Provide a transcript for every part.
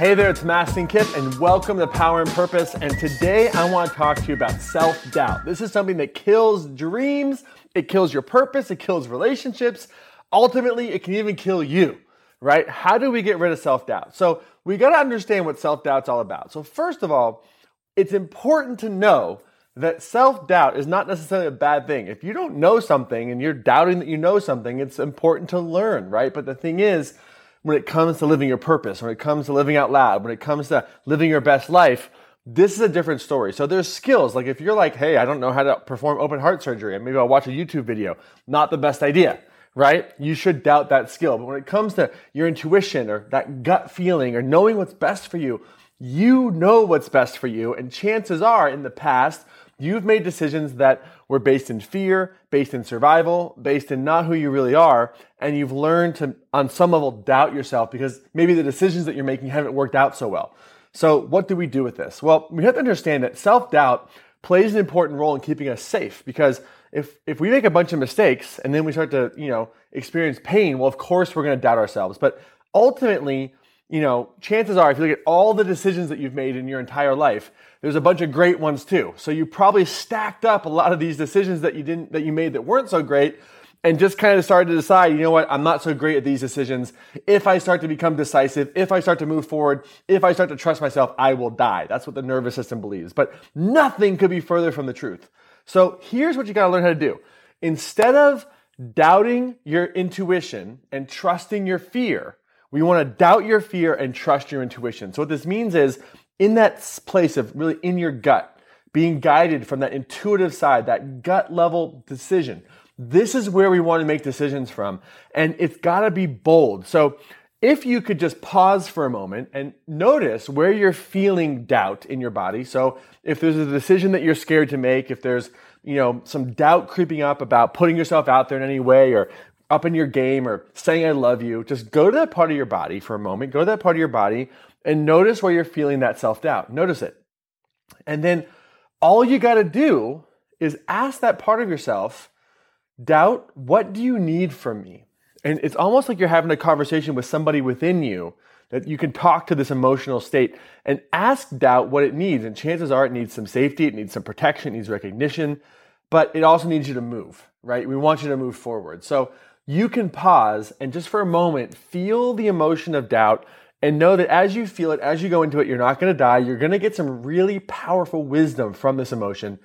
Hey there, it's Mastin Kipp, and welcome to Power and Purpose. And today I want to talk to you about self doubt. This is something that kills dreams, it kills your purpose, it kills relationships. Ultimately, it can even kill you, right? How do we get rid of self doubt? So, we got to understand what self doubt's all about. So, first of all, it's important to know that self doubt is not necessarily a bad thing. If you don't know something and you're doubting that you know something, it's important to learn, right? But the thing is, when it comes to living your purpose, when it comes to living out loud, when it comes to living your best life, this is a different story. So there's skills. Like if you're like, hey, I don't know how to perform open heart surgery, and maybe I'll watch a YouTube video, not the best idea, right? You should doubt that skill. But when it comes to your intuition or that gut feeling or knowing what's best for you, you know what's best for you. And chances are in the past, You've made decisions that were based in fear, based in survival, based in not who you really are, and you've learned to, on some level, doubt yourself because maybe the decisions that you're making haven't worked out so well. So, what do we do with this? Well, we have to understand that self doubt plays an important role in keeping us safe because if, if we make a bunch of mistakes and then we start to, you know, experience pain, well, of course we're going to doubt ourselves. But ultimately, you know, chances are if you look at all the decisions that you've made in your entire life, there's a bunch of great ones too. So you probably stacked up a lot of these decisions that you didn't, that you made that weren't so great and just kind of started to decide, you know what, I'm not so great at these decisions. If I start to become decisive, if I start to move forward, if I start to trust myself, I will die. That's what the nervous system believes. But nothing could be further from the truth. So here's what you got to learn how to do. Instead of doubting your intuition and trusting your fear, we want to doubt your fear and trust your intuition. So what this means is in that place of really in your gut, being guided from that intuitive side, that gut level decision. This is where we want to make decisions from. And it's got to be bold. So if you could just pause for a moment and notice where you're feeling doubt in your body. So if there's a decision that you're scared to make, if there's, you know, some doubt creeping up about putting yourself out there in any way or up in your game or saying I love you, just go to that part of your body for a moment. Go to that part of your body and notice where you're feeling that self doubt. Notice it. And then all you got to do is ask that part of yourself, doubt, what do you need from me? And it's almost like you're having a conversation with somebody within you that you can talk to this emotional state and ask doubt what it needs. And chances are it needs some safety, it needs some protection, it needs recognition, but it also needs you to move, right? We want you to move forward. So you can pause and just for a moment feel the emotion of doubt and know that as you feel it, as you go into it, you're not going to die. You're going to get some really powerful wisdom from this emotion.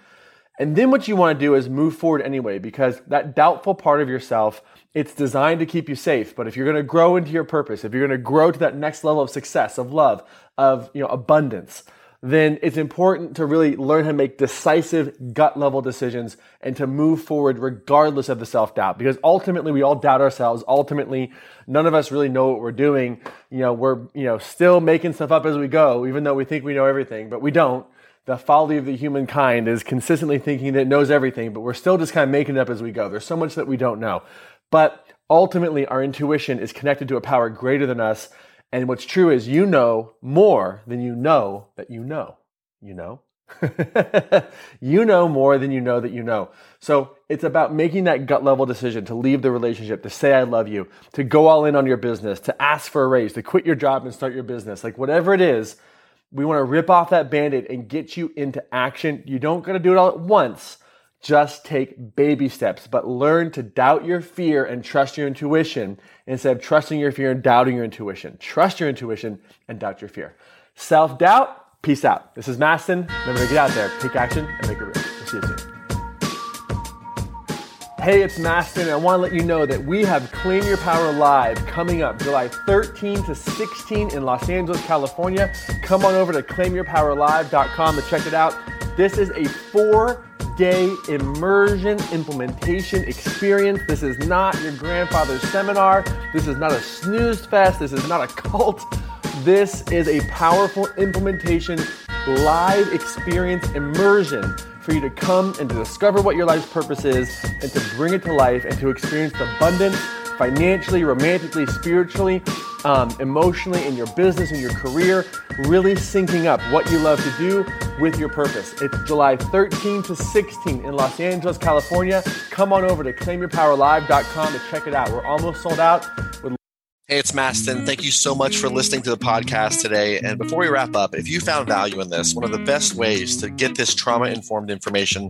And then what you want to do is move forward anyway, because that doubtful part of yourself, it's designed to keep you safe. But if you're going to grow into your purpose, if you're going to grow to that next level of success, of love, of, you know, abundance, then it's important to really learn how to make decisive gut level decisions and to move forward regardless of the self doubt. Because ultimately we all doubt ourselves. Ultimately, none of us really know what we're doing. You know, we're, you know, still making stuff up as we go, even though we think we know everything, but we don't. The folly of the humankind is consistently thinking that it knows everything, but we're still just kind of making it up as we go. There's so much that we don't know. But ultimately, our intuition is connected to a power greater than us and what's true is you know more than you know that you know. You know? you know more than you know that you know. So it's about making that gut level decision to leave the relationship, to say I love you, to go all in on your business, to ask for a raise, to quit your job and start your business. Like whatever it is, we want to rip off that band-aid and get you into action. You don't got to do it all at once. Just take baby steps, but learn to doubt your fear and trust your intuition instead of trusting your fear and doubting your intuition. Trust your intuition and doubt your fear. Self doubt, peace out. This is Mastin. Remember to get out there, take action, and make it real. We'll see you soon. Hey, it's Mastin. I want to let you know that we have Claim Your Power Live coming up July 13 to 16 in Los Angeles, California. Come on over to claimyourpowerlive.com to check it out. This is a four day immersion implementation experience. This is not your grandfather's seminar. This is not a snooze fest. This is not a cult. This is a powerful implementation, live experience immersion for you to come and to discover what your life's purpose is and to bring it to life and to experience abundance financially, romantically, spiritually, um, emotionally, in your business, in your career, really syncing up what you love to do with your purpose. It's July 13 to 16 in Los Angeles, California. Come on over to claimyourpowerlive.com to check it out. We're almost sold out. Hey, it's Mastin. Thank you so much for listening to the podcast today. And before we wrap up, if you found value in this, one of the best ways to get this trauma informed information